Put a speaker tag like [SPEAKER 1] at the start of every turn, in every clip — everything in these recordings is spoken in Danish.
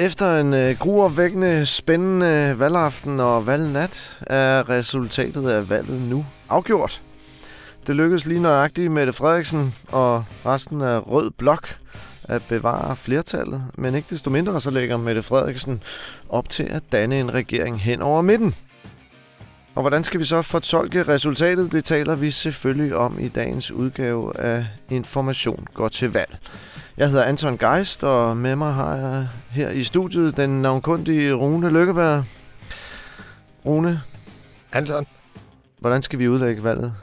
[SPEAKER 1] Efter en øh, gruopvækkende, spændende valgaften og valgnat er resultatet af valget nu afgjort. Det lykkedes lige nøjagtigt Mette Frederiksen og resten af Rød Blok at bevare flertallet, men ikke desto mindre så lægger Mette Frederiksen op til at danne en regering hen over midten. Og hvordan skal vi så fortolke resultatet? Det taler vi selvfølgelig om i dagens udgave af Information går til valg. Jeg hedder Anton Geist, og med mig har jeg her i studiet den navnkundige Rune Lykkeberg. Rune,
[SPEAKER 2] Anton.
[SPEAKER 1] hvordan skal vi udlægge valget?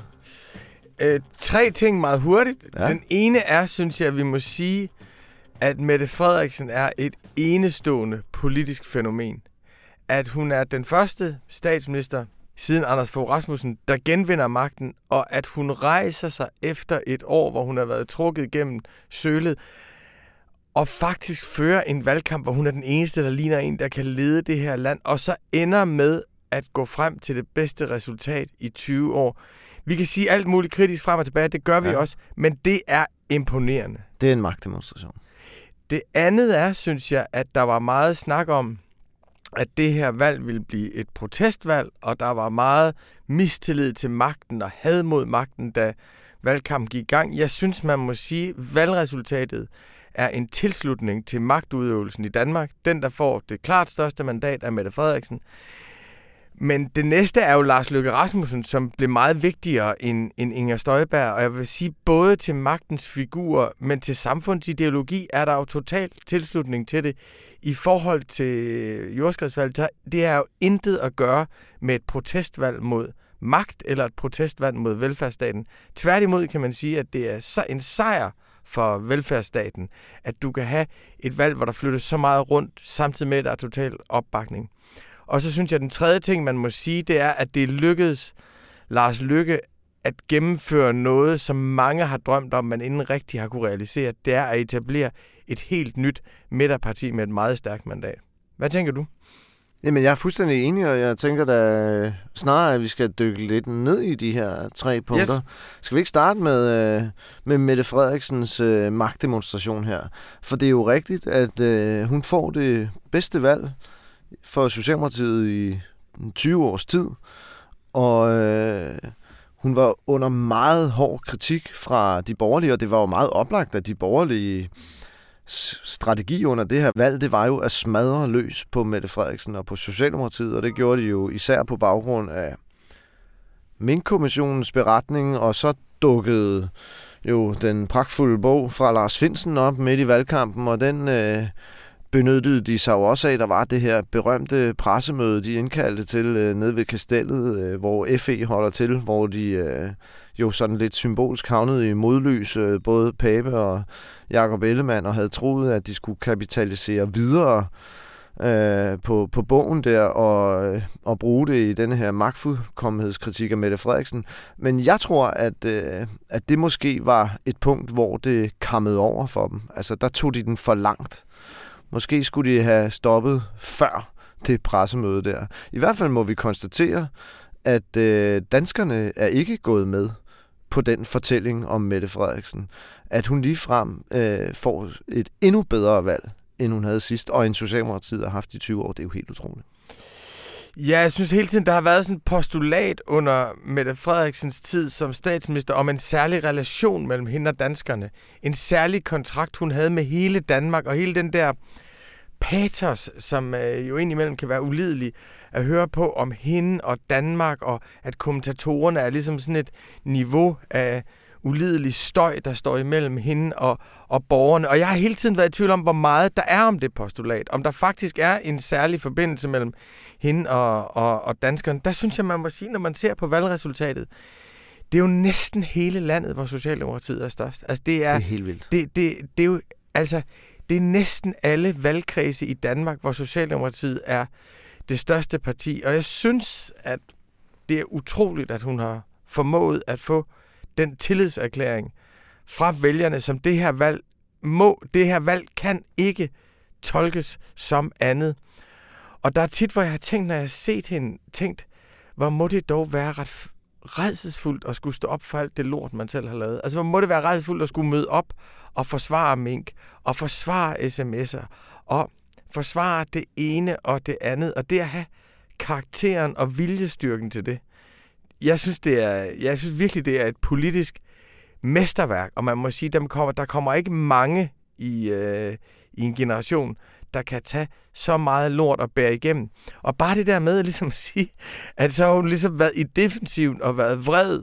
[SPEAKER 2] Øh, tre ting meget hurtigt.
[SPEAKER 1] Ja.
[SPEAKER 2] Den ene er, synes jeg, at vi må sige, at Mette Frederiksen er et enestående politisk fænomen. At hun er den første statsminister siden Anders Fogh Rasmussen, der genvinder magten, og at hun rejser sig efter et år, hvor hun har været trukket gennem sølet, og faktisk fører en valgkamp, hvor hun er den eneste, der ligner en, der kan lede det her land, og så ender med at gå frem til det bedste resultat i 20 år. Vi kan sige alt muligt kritisk frem og tilbage, det gør vi
[SPEAKER 1] Ja.
[SPEAKER 2] også, men det er imponerende.
[SPEAKER 1] Det er en magtdemonstration.
[SPEAKER 2] Det andet er, synes jeg, at der var meget snak om, at det her valg ville blive et protestvalg, og der var meget mistillid til magten og had mod magten, da valgkampen gik i gang. Jeg synes, man må sige, at valgresultatet er en tilslutning til magtudøvelsen i Danmark. Den, der får det klart største mandat, er Mette Frederiksen. Men det næste er jo Lars Løkke Rasmussen, som blev meget vigtigere end, end Inger Støjberg. Og jeg vil sige, både til magtens figur, men til samfundsideologi er der jo total tilslutning til det. I forhold til jordskredsvalget, det er jo intet at gøre med et protestvalg mod magt eller et protestvalg mod velfærdsstaten. Tværtimod kan man sige, at det er en sejr for velfærdsstaten, at du kan have et valg, hvor der flyttes så meget rundt, samtidig med, at der er total opbakning. Og så synes jeg, at den tredje ting, man må sige, det er, at det lykkedes Lars Lykke at gennemføre noget, som mange har drømt om, men inden rigtig har kunne realisere. Det er at etablere et helt nyt midterparti med et meget stærkt mandat. Hvad tænker du?
[SPEAKER 1] Jamen, jeg er fuldstændig enig, og jeg tænker da snarere, at vi skal dykke lidt ned i de her tre punkter.
[SPEAKER 2] Yes.
[SPEAKER 1] Skal vi ikke starte med, øh, med Mette Frederiksens øh, magtdemonstration her? For det er jo rigtigt, at øh, hun får det bedste valg for Socialdemokratiet i 20 års tid, og øh, hun var under meget hård kritik fra de borgerlige, og det var jo meget oplagt, at de borgerlige strategi under det her valg, det var jo at smadre løs på Mette Frederiksen og på Socialdemokratiet, og det gjorde de jo især på baggrund af Mink-kommissionens beretning, og så dukkede jo den pragtfulde bog fra Lars Finsen op midt i valgkampen, og den øh, benyttede de sig jo også af. Der var det her berømte pressemøde, de indkaldte til øh, nede ved kastellet, øh, hvor FE holder til, hvor de øh, jo sådan lidt symbolsk havnede i modlys, øh, både Pape og Jakob Ellemann, og havde troet, at de skulle kapitalisere videre øh, på, på bogen der, og, øh, og bruge det i denne her magtfuldkommenhedskritik af Mette Frederiksen. Men jeg tror, at, øh, at det måske var et punkt, hvor det kammede over for dem. Altså, der tog de den for langt. Måske skulle de have stoppet før det pressemøde der. I hvert fald må vi konstatere, at øh, danskerne er ikke gået med på den fortælling om Mette Frederiksen. At hun ligefrem øh, får et endnu bedre valg, end hun havde sidst, og en Socialdemokratiet har haft i 20 år. Det er jo helt utroligt.
[SPEAKER 2] Ja, jeg synes hele tiden, der har været sådan et postulat under Mette Frederiksens tid som statsminister om en særlig relation mellem hende og danskerne. En særlig kontrakt, hun havde med hele Danmark, og hele den der patos, som øh, jo indimellem kan være ulidelig at høre på om hende og Danmark, og at kommentatorerne er ligesom sådan et niveau af ulidelig støj, der står imellem hende og, og borgerne. Og jeg har hele tiden været i tvivl om, hvor meget der er om det postulat. Om der faktisk er en særlig forbindelse mellem hende og, og, og danskerne. Der synes jeg, man må sige, når man ser på valgresultatet, det er jo næsten hele landet, hvor Socialdemokratiet er størst. Altså det er,
[SPEAKER 1] Det er helt vildt.
[SPEAKER 2] det, det, det er jo, altså, det er næsten alle valgkredse i Danmark, hvor Socialdemokratiet er det største parti. Og jeg synes, at det er utroligt, at hun har formået at få den tillidserklæring fra vælgerne, som det her valg må, det her valg kan ikke tolkes som andet. Og der er tit, hvor jeg har tænkt, når jeg har set hende, tænkt, hvor må det dog være ret redselsfuldt at skulle stå op for alt det lort, man selv har lavet. Altså, hvor må det være redselsfuldt at skulle møde op og forsvare mink, og forsvare sms'er, og forsvare det ene og det andet, og det at have karakteren og viljestyrken til det. Jeg synes, det er, jeg synes virkelig, det er et politisk mesterværk, og man må sige, der kommer, der kommer ikke mange i, øh, i en generation, der kan tage så meget lort og bære igennem. Og bare det der med ligesom at sige, at så har hun ligesom været i defensiven og været vred,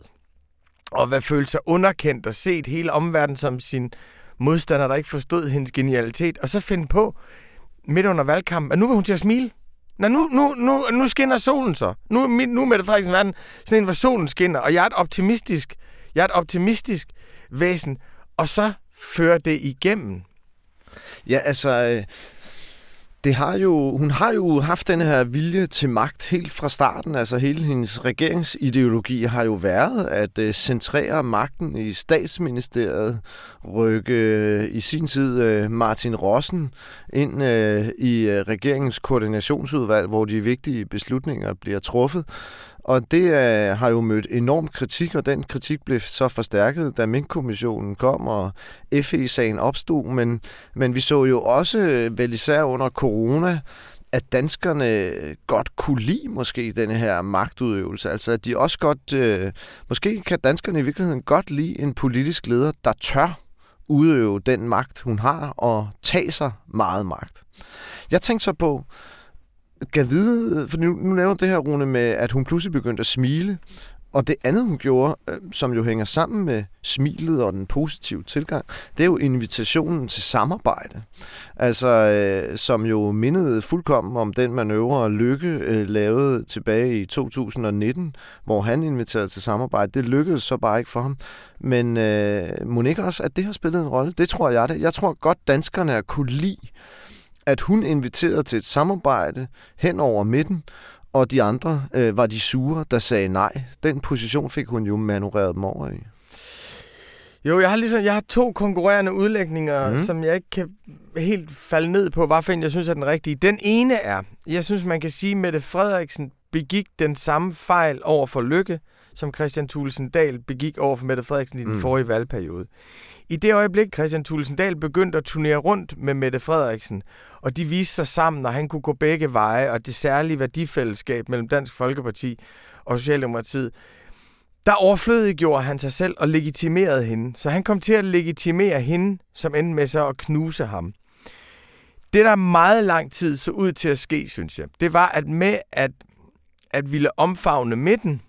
[SPEAKER 2] og været følt sig underkendt og set hele omverdenen som sin modstander, der ikke forstod hendes genialitet, og så finde på midt under valgkampen, at nu vil hun til at smile. Nå, nu, nu, nu, nu skinner solen så. Nu, nu er Mette Frederiksen verden sådan en, hvor solen skinner, og jeg er et optimistisk, jeg er et optimistisk væsen, og så fører det igennem.
[SPEAKER 1] Ja, altså, øh, det har jo, hun har jo haft den her vilje til magt helt fra starten. Altså hele hendes regeringsideologi har jo været at uh, centrere magten i statsministeriet, rykke øh, i sin tid øh, Martin Rossen ind i uh, regeringens koordinationsudvalg, hvor de vigtige beslutninger bliver truffet. Og det øh, har jo mødt enorm kritik, og den kritik blev så forstærket, da Mink-kommissionen kom, og FE-sagen opstod. Men, men vi så jo også, øh, vel især under corona, at danskerne øh, godt kunne lide måske denne her magtudøvelse. Altså at de også godt, øh, måske kan danskerne i virkeligheden godt lide en politisk leder, der tør udøve den magt, hun har, og tage sig meget magt. Jeg tænkte så på, kan vide, for nu, nu nævner det her, Rune, med, at hun pludselig begyndte at smile. Og det andet, hun gjorde, øh, som jo hænger sammen med smilet og den positive tilgang, det er jo invitationen til samarbejde. Altså, øh, som jo mindede fuldkommen om den manøvre, Lykke øh, lavede tilbage i 2019, hvor han inviterede til samarbejde. Det lykkedes så bare ikke for ham. Men øh, må ikke også, at det har spillet en rolle? Det tror jeg det. Jeg tror godt, danskerne kunne lide at hun inviterede til et samarbejde hen over midten, og de andre øh, var de sure, der sagde nej. Den position fik hun jo manøvreret dem over i.
[SPEAKER 2] Jo, jeg har ligesom jeg har to konkurrerende udlægninger, mm. som jeg ikke kan helt falde ned på, hvorfor jeg synes er den rigtige. Den ene er, jeg synes man kan sige, at Mette Frederiksen begik den samme fejl over for Lykke, som Christian Thulesen Dahl begik over for Mette Frederiksen i den mm. forrige valgperiode. I det øjeblik, Christian Thulesen Dahl begyndte at turnere rundt med Mette Frederiksen, og de viste sig sammen, og han kunne gå begge veje, og det særlige værdifællesskab mellem Dansk Folkeparti og Socialdemokratiet, der overflødiggjorde han sig selv og legitimerede hende. Så han kom til at legitimere hende, som endte med så at knuse ham. Det, der meget lang tid så ud til at ske, synes jeg, det var, at med at, at ville omfavne midten,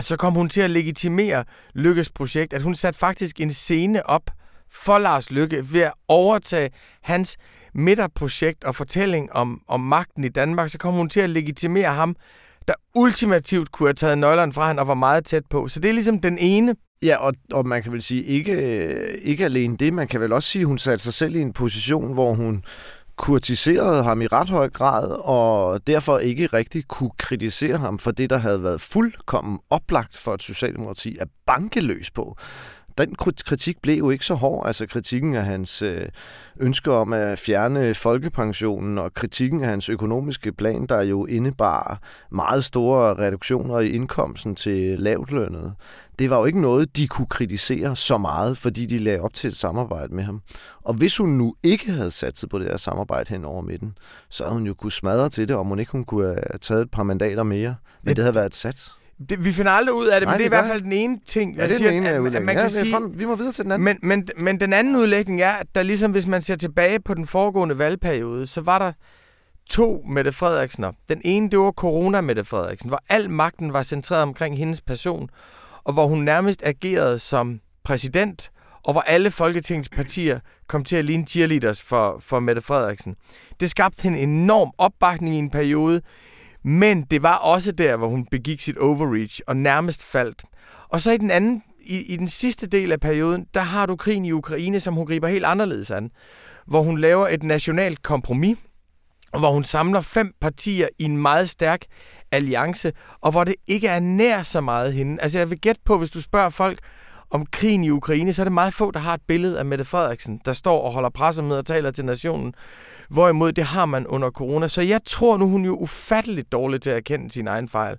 [SPEAKER 2] så kom hun til at legitimere Lykkes projekt, at hun satte faktisk en scene op for Lars Lykke ved at overtage hans midterprojekt og fortælling om, om magten i Danmark, så kom hun til at legitimere ham, der ultimativt kunne have taget nøglerne fra han og var meget tæt på. Så det er ligesom den ene.
[SPEAKER 1] Ja, og, og man kan vel sige, ikke, øh, ikke alene det, man kan vel også sige, at hun satte sig selv i en position, hvor hun kurtiserede ham i ret høj grad, og derfor ikke rigtig kunne kritisere ham for det, der havde været fuldkommen oplagt for et socialdemokrati at banke løs på den kritik blev jo ikke så hård. Altså kritikken af hans øh, ønsker om at fjerne folkepensionen og kritikken af hans økonomiske plan, der jo indebar meget store reduktioner i indkomsten til lavtlønnet. Det var jo ikke noget, de kunne kritisere så meget, fordi de lagde op til et samarbejde med ham. Og hvis hun nu ikke havde satset på det her samarbejde hen over midten, så havde hun jo kunne smadre til det, og hun ikke hun kunne have taget et par mandater mere. Men det havde været et sats.
[SPEAKER 2] Det, vi finder aldrig ud af det, Nej, men det er i hvert fald den ene ting.
[SPEAKER 1] Ja, det er siger, den ene at, at man kan ja, sige, frem, vi må videre til den anden.
[SPEAKER 2] Men, men, men den anden udlægning er, at der ligesom, hvis man ser tilbage på den foregående valgperiode, så var der to Mette Frederiksener. Den ene, det var corona Mette Frederiksen, hvor al magten var centreret omkring hendes person, og hvor hun nærmest agerede som præsident, og hvor alle Folketingets partier kom til at ligne cheerleaders for, for Mette Frederiksen. Det skabte en enorm opbakning i en periode, men det var også der, hvor hun begik sit overreach og nærmest faldt. Og så i den anden, i, i den sidste del af perioden, der har du krigen i Ukraine, som hun griber helt anderledes an. Hvor hun laver et nationalt kompromis, og hvor hun samler fem partier i en meget stærk alliance, og hvor det ikke er nær så meget hende. Altså jeg vil gætte på, hvis du spørger folk om krigen i Ukraine, så er det meget få, der har et billede af Mette Frederiksen, der står og holder pressemøder og taler til nationen. Hvorimod det har man under corona. Så jeg tror nu, hun er jo ufatteligt dårlig til at erkende sin egen fejl.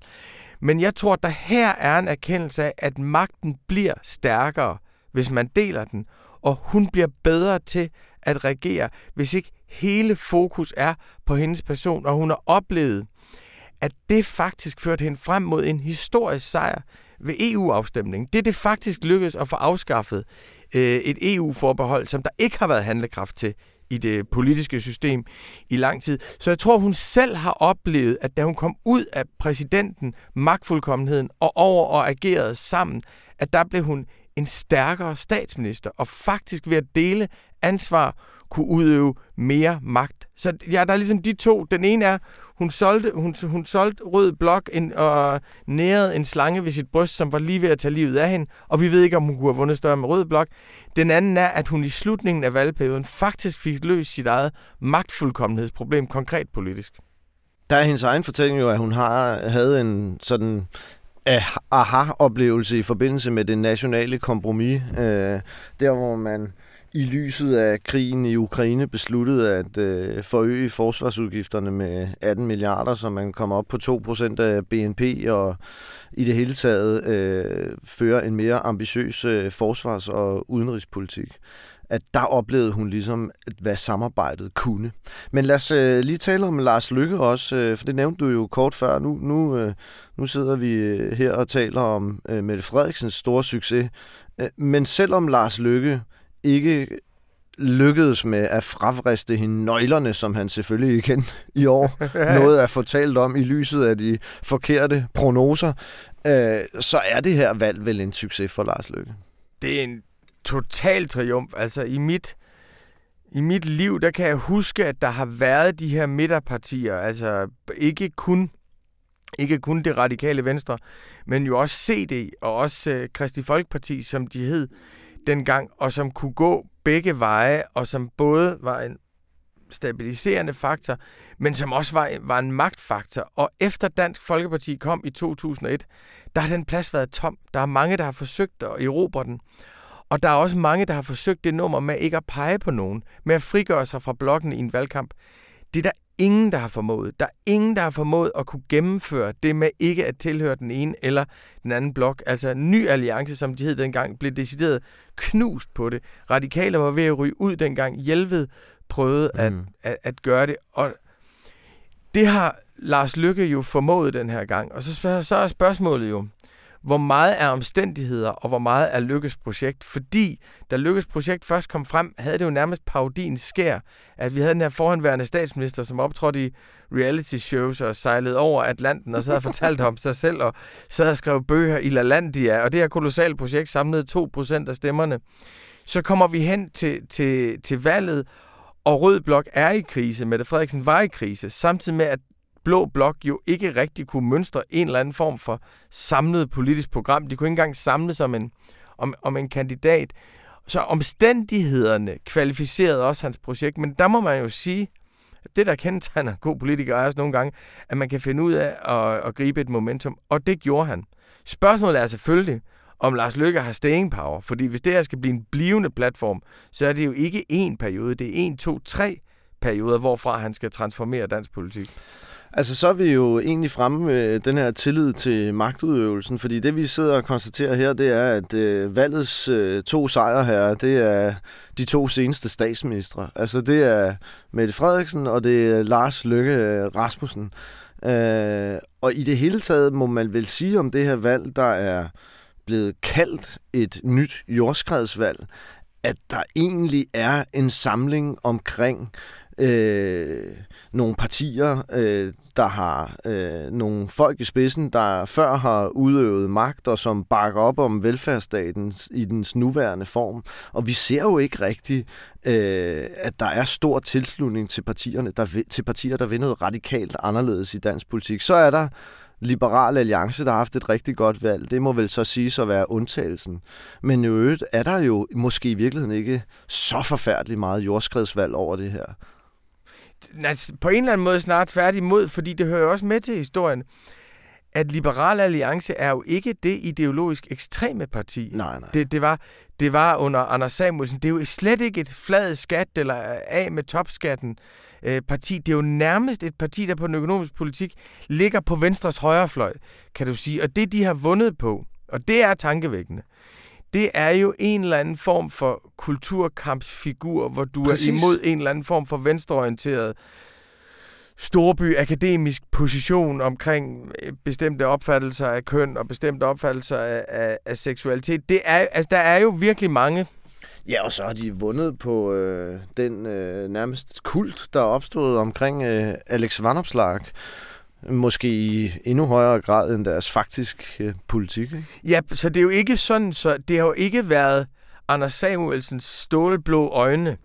[SPEAKER 2] Men jeg tror, at der her er en erkendelse af, at magten bliver stærkere, hvis man deler den. Og hun bliver bedre til at regere, hvis ikke hele fokus er på hendes person, og hun har oplevet, at det faktisk førte hende frem mod en historisk sejr ved EU-afstemningen. Det det faktisk lykkedes at få afskaffet øh, et EU-forbehold, som der ikke har været handlekraft til i det politiske system i lang tid. Så jeg tror, hun selv har oplevet, at da hun kom ud af præsidenten, magtfuldkommenheden og over og agerede sammen, at der blev hun en stærkere statsminister, og faktisk ved at dele ansvar kunne udøve mere magt. Så ja, der er ligesom de to. Den ene er, hun solgte, hun, hun solgte rød blok en, og nærede en slange ved sit bryst, som var lige ved at tage livet af hende, og vi ved ikke, om hun kunne have vundet større med rød blok. Den anden er, at hun i slutningen af valgperioden faktisk fik løst sit eget magtfuldkommenhedsproblem konkret politisk.
[SPEAKER 1] Der er hendes egen fortælling jo, at hun har, havde en sådan ah-, aha-oplevelse i forbindelse med det nationale kompromis. Øh, der, hvor man i lyset af krigen i Ukraine besluttede at øh, forøge forsvarsudgifterne med 18 milliarder, så man kommer op på 2% af BNP og i det hele taget øh, føre en mere ambitiøs øh, forsvars- og udenrigspolitik at der oplevede hun ligesom, hvad samarbejdet kunne. Men lad os øh, lige tale om Lars Lykke også, øh, for det nævnte du jo kort før. Nu, nu, øh, nu sidder vi øh, her og taler om øh, Mette Frederiksens store succes. Øh, men selvom Lars Lykke ikke lykkedes med at fravriste hende nøglerne, som han selvfølgelig igen i år noget er fortalt om i lyset af de forkerte prognoser, øh, så er det her valg vel en succes for Lars Lykke.
[SPEAKER 2] Det er en total triumf. Altså i mit, i mit liv, der kan jeg huske, at der har været de her midterpartier, altså ikke kun ikke kun det radikale venstre, men jo også CD og også øh, Kristi Folkeparti, som de hed dengang, og som kunne gå begge veje, og som både var en stabiliserende faktor, men som også var, var en magtfaktor. Og efter Dansk Folkeparti kom i 2001, der har den plads været tom. Der er mange, der har forsøgt at erobre den. Og der er også mange, der har forsøgt det nummer med ikke at pege på nogen, med at frigøre sig fra blokken i en valgkamp. Det er der ingen, der har formået. Der er ingen, der har formået at kunne gennemføre det med ikke at tilhøre den ene eller den anden blok. Altså ny alliance, som de hed dengang, blev decideret knust på det. Radikale var ved at ryge ud dengang. Hjelved prøvede mm. at, at, at gøre det. Og det har Lars Lykke jo formået den her gang. Og så, så er spørgsmålet jo, hvor meget er omstændigheder, og hvor meget er Lykkes projekt. Fordi da Lykkes projekt først kom frem, havde det jo nærmest parodien skær, at vi havde den her forhåndværende statsminister, som optrådte i reality shows og sejlede over Atlanten og så havde fortalt om sig selv, og så havde skrevet bøger i LaLandia, og det her kolossale projekt samlede 2% af stemmerne. Så kommer vi hen til, til, til valget, og Rød Blok er i krise. Mette Frederiksen var i krise, samtidig med, at Blå Blok jo ikke rigtig kunne mønstre en eller anden form for samlet politisk program. De kunne ikke engang samle sig om en, om, om en kandidat. Så omstændighederne kvalificerede også hans projekt, men der må man jo sige, at det, der kendetegner god politiker, er også nogle gange, at man kan finde ud af at, at gribe et momentum, og det gjorde han. Spørgsmålet er selvfølgelig, om Lars Løkke har staying power, fordi hvis det her skal blive en blivende platform, så er det jo ikke én periode, det er en, to, tre perioder, hvorfra han skal transformere dansk politik.
[SPEAKER 1] Altså, så er vi jo egentlig fremme med den her tillid til magtudøvelsen, fordi det, vi sidder og konstaterer her, det er, at øh, valgets øh, to sejre her, det er de to seneste statsministre. Altså, det er Mette Frederiksen, og det er Lars Løkke øh, Rasmussen. Øh, og i det hele taget må man vel sige om det her valg, der er blevet kaldt et nyt jordskredsvalg, at der egentlig er en samling omkring øh, nogle partier, øh, der har øh, nogle folk i spidsen, der før har udøvet magt, og som bakker op om velfærdsstaten i dens nuværende form. Og vi ser jo ikke rigtigt, øh, at der er stor tilslutning til partierne, der, til partier, der vil noget radikalt anderledes i dansk politik. Så er der Liberal Alliance, der har haft et rigtig godt valg. Det må vel så sige at være undtagelsen. Men i øvrigt er der jo måske i virkeligheden ikke så forfærdeligt meget jordskredsvalg over det her altså,
[SPEAKER 2] på en eller anden måde snart tværtimod, fordi det hører også med til historien, at Liberal Alliance er jo ikke det ideologisk ekstreme parti.
[SPEAKER 1] Nej, nej.
[SPEAKER 2] Det, det, var, det var under Anders Samuelsen. Det er jo slet ikke et flad skat eller af med topskatten øh, parti. Det er jo nærmest et parti, der på den økonomiske politik ligger på Venstres højrefløj, kan du sige. Og det, de har vundet på, og det er tankevækkende, det er jo en eller anden form for kulturkampsfigur, hvor du Præcis. er imod en eller anden form for venstreorienteret storby akademisk position omkring øh, bestemte opfattelser af køn og bestemte opfattelser af, af, af seksualitet. Det er, altså, der er jo virkelig mange
[SPEAKER 1] Ja, og så har de vundet på øh, den øh, nærmest kult, der er opstået omkring øh, Alex Vanopslag. Måske i endnu højere grad end deres faktisk øh, politik. Ikke?
[SPEAKER 2] Ja, så det er jo ikke sådan, så det har jo ikke været Anders Samuelsens stålblå øjne,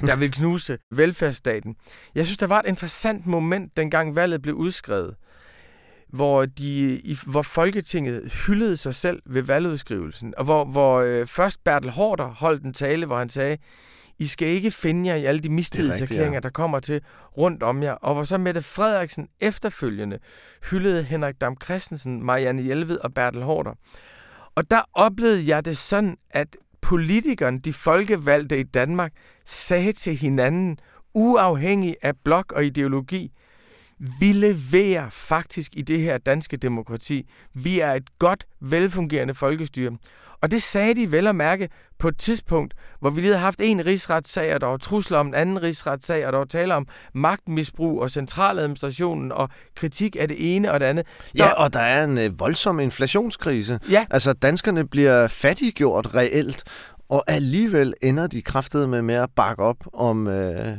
[SPEAKER 2] der vil knuse velfærdsstaten. Jeg synes, der var et interessant moment, dengang valget blev udskrevet, hvor, de, i, hvor Folketinget hyldede sig selv ved valgudskrivelsen, og hvor, hvor øh, først Bertel Hårder holdt en tale, hvor han sagde, I skal ikke finde jer i alle de mistillidserklæringer, ja. der kommer til rundt om jer. Og hvor så Mette Frederiksen efterfølgende hyldede Henrik Dam Christensen, Marianne Hjelved og Bertel Hårder. Og der oplevede jeg det sådan, at politikerne, de folkevalgte i Danmark, sagde til hinanden, uafhængig af blok og ideologi, vi leverer faktisk i det her danske demokrati. Vi er et godt, velfungerende folkestyre. Og det sagde de vel at mærke på et tidspunkt, hvor vi lige havde haft en rigsretssag, og der var trusler om en anden rigsretssag, og der var tale om magtmisbrug og centraladministrationen og kritik af det ene og det andet.
[SPEAKER 1] Der... Ja, og der er en øh, voldsom inflationskrise. Ja. Altså, danskerne bliver fattiggjort reelt, og alligevel ender de kraftede med med at bakke op om øh,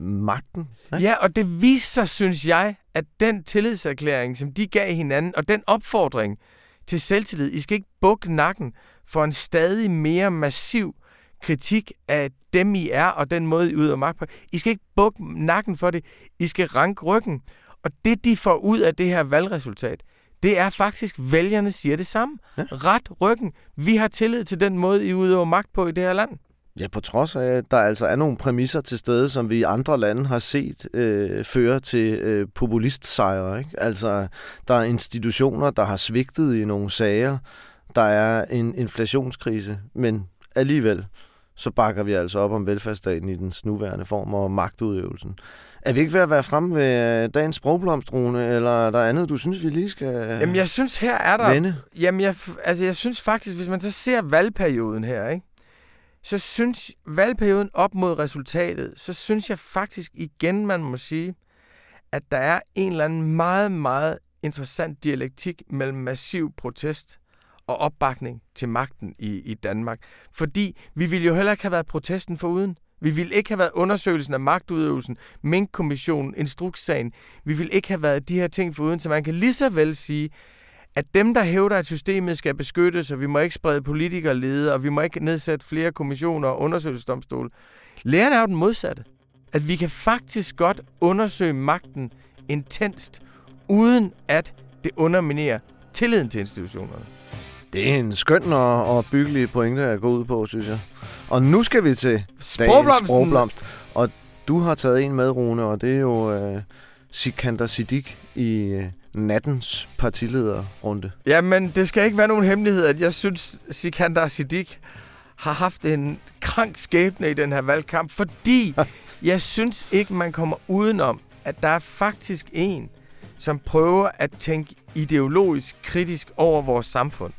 [SPEAKER 1] magten.
[SPEAKER 2] Ikke? Ja, og det viser sig, synes jeg, at den tillidserklæring, som de gav hinanden, og den opfordring til selvtillid, I skal ikke bukke nakken for en stadig mere massiv kritik af dem, I er, og den måde, I udøver magt på. I skal ikke bukke nakken for det. I skal ranke ryggen. Og det, de får ud af det her valgresultat, det er faktisk, vælgerne siger det samme. Ja. Ret ryggen. Vi har tillid til den måde, I udøver magt på i det her land.
[SPEAKER 1] Ja, på trods af, at der altså er nogle præmisser til stede, som vi i andre lande har set øh, føre til øh, populistsejre. Ikke? Altså, der er institutioner, der har svigtet i nogle sager. Der er en inflationskrise, men alligevel så bakker vi altså op om velfærdsstaten i dens nuværende form og magtudøvelsen. Er vi ikke ved at være fremme ved øh, dagens sprogblomstrone, eller er der andet, du synes, vi lige skal
[SPEAKER 2] Jamen, jeg synes, her er der... Vende? Jamen, jeg, altså, jeg synes faktisk, hvis man så ser valgperioden her, ikke? så synes valgperioden op mod resultatet, så synes jeg faktisk igen, man må sige, at der er en eller anden meget, meget interessant dialektik mellem massiv protest og opbakning til magten i, i Danmark. Fordi vi ville jo heller ikke have været protesten for uden. Vi ville ikke have været undersøgelsen af magtudøvelsen, Mink-kommissionen, instrukssagen. Vi ville ikke have været de her ting for uden, så man kan lige så vel sige, at dem, der hævder, at systemet skal beskyttes, og vi må ikke sprede politikerlede, og vi må ikke nedsætte flere kommissioner og undersøgelsesdomstole, læren er jo den modsatte. At vi kan faktisk godt undersøge magten intenst, uden at det underminerer tilliden til institutionerne.
[SPEAKER 1] Det er en skøn og, og byggelig pointe at gå ud på, synes jeg. Og nu skal vi til
[SPEAKER 2] sprogblomst.
[SPEAKER 1] Og du har taget en med, Rune, og det er jo uh, Sikander Siddiq i uh, nattens partilederrunde.
[SPEAKER 2] Jamen, det skal ikke være nogen hemmelighed, at jeg synes, Sikander Siddiq har haft en krank skæbne i den her valgkamp, fordi jeg synes ikke, man kommer udenom, at der er faktisk en, som prøver at tænke ideologisk kritisk over vores samfund.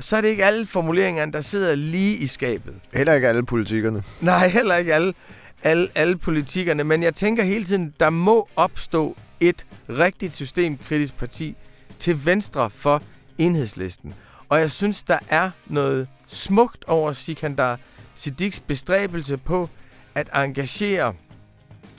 [SPEAKER 2] Så er det ikke alle formuleringerne, der sidder lige i skabet.
[SPEAKER 1] Heller ikke alle politikerne.
[SPEAKER 2] Nej, heller ikke alle, alle, alle politikerne. Men jeg tænker hele tiden, der må opstå et rigtigt systemkritisk parti til venstre for enhedslisten. Og jeg synes, der er noget smukt over Sikandar Siddiqs bestræbelse på at engagere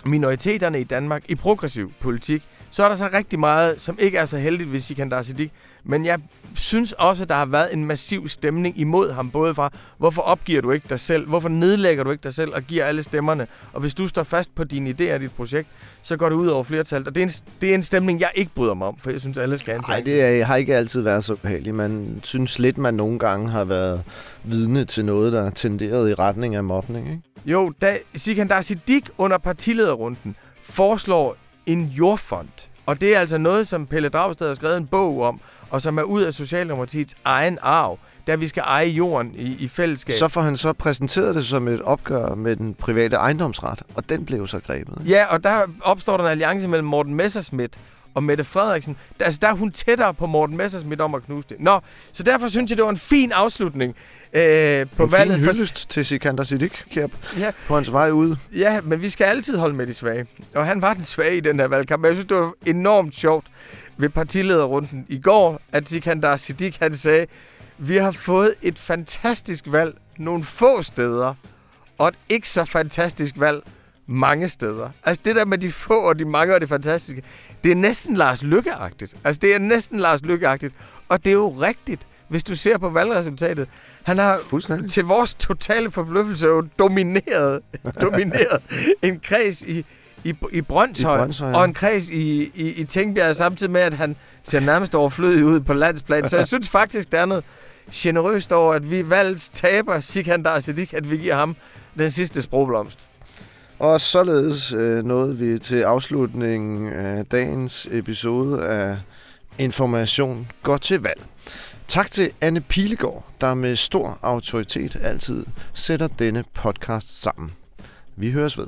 [SPEAKER 2] minoriteterne i Danmark i progressiv politik. Så er der så rigtig meget, som ikke er så heldigt ved Sikandar Siddiq, men jeg synes også, at der har været en massiv stemning imod ham, både fra, hvorfor opgiver du ikke dig selv, hvorfor nedlægger du ikke dig selv og giver alle stemmerne, og hvis du står fast på dine idéer og dit projekt, så går det ud over flertal. Og det er, en, det er en stemning, jeg ikke bryder mig om, for jeg synes, alle skal have
[SPEAKER 1] Nej, det er, har ikke altid været så behageligt. Man synes lidt, man nogle gange har været vidne til noget, der er tenderet i retning af mobning, ikke?
[SPEAKER 2] Jo, da Sikandar Siddiq under partilederrunden foreslår en jordfond, og det er altså noget, som Pelle Dragsted har skrevet en bog om, og som er ud af Socialdemokratiets egen arv, der vi skal eje jorden i, i fællesskab.
[SPEAKER 1] Så får han så præsenteret det som et opgør med den private ejendomsret, og den blev så grebet.
[SPEAKER 2] Ja, og der opstår der en alliance mellem Morten Messerschmidt og Mette Frederiksen, der, altså der er hun tættere på Morten Messersmith om at knuse det. Nå, så derfor synes jeg, det var en fin afslutning øh, på
[SPEAKER 1] en
[SPEAKER 2] valget.
[SPEAKER 1] fin hyldest til Sikander Siddiq, Kjær,
[SPEAKER 2] Ja.
[SPEAKER 1] på hans vej ud.
[SPEAKER 2] Ja, men vi skal altid holde med de svage. Og han var den svage i den her valgkamp. Men jeg synes, det var enormt sjovt ved partilederrunden i går, at Sikander Siddiq han sagde, vi har fået et fantastisk valg nogle få steder, og et ikke så fantastisk valg mange steder. Altså det der med de få og de mange og det fantastiske, det er næsten Lars Lykke-agtigt. Altså det er næsten Lars Lykke-agtigt. Og det er jo rigtigt, hvis du ser på valgresultatet. Han har til vores totale forbløffelse jo domineret, domineret en kreds i, i, i Brøndshøj,
[SPEAKER 1] I Brønshøj, ja.
[SPEAKER 2] og en kreds i, i, i Tingbjerg, samtidig med, at han ser nærmest overflødig ud på landsplan. Så jeg synes faktisk, der er noget generøst over, at vi valgts taber Sikandar Siddiq, at vi giver ham den sidste sprogblomst.
[SPEAKER 1] Og således øh, nåede vi til afslutningen af dagens episode af Information går til valg. Tak til Anne Pilegaard, der med stor autoritet altid sætter denne podcast sammen. Vi høres ved.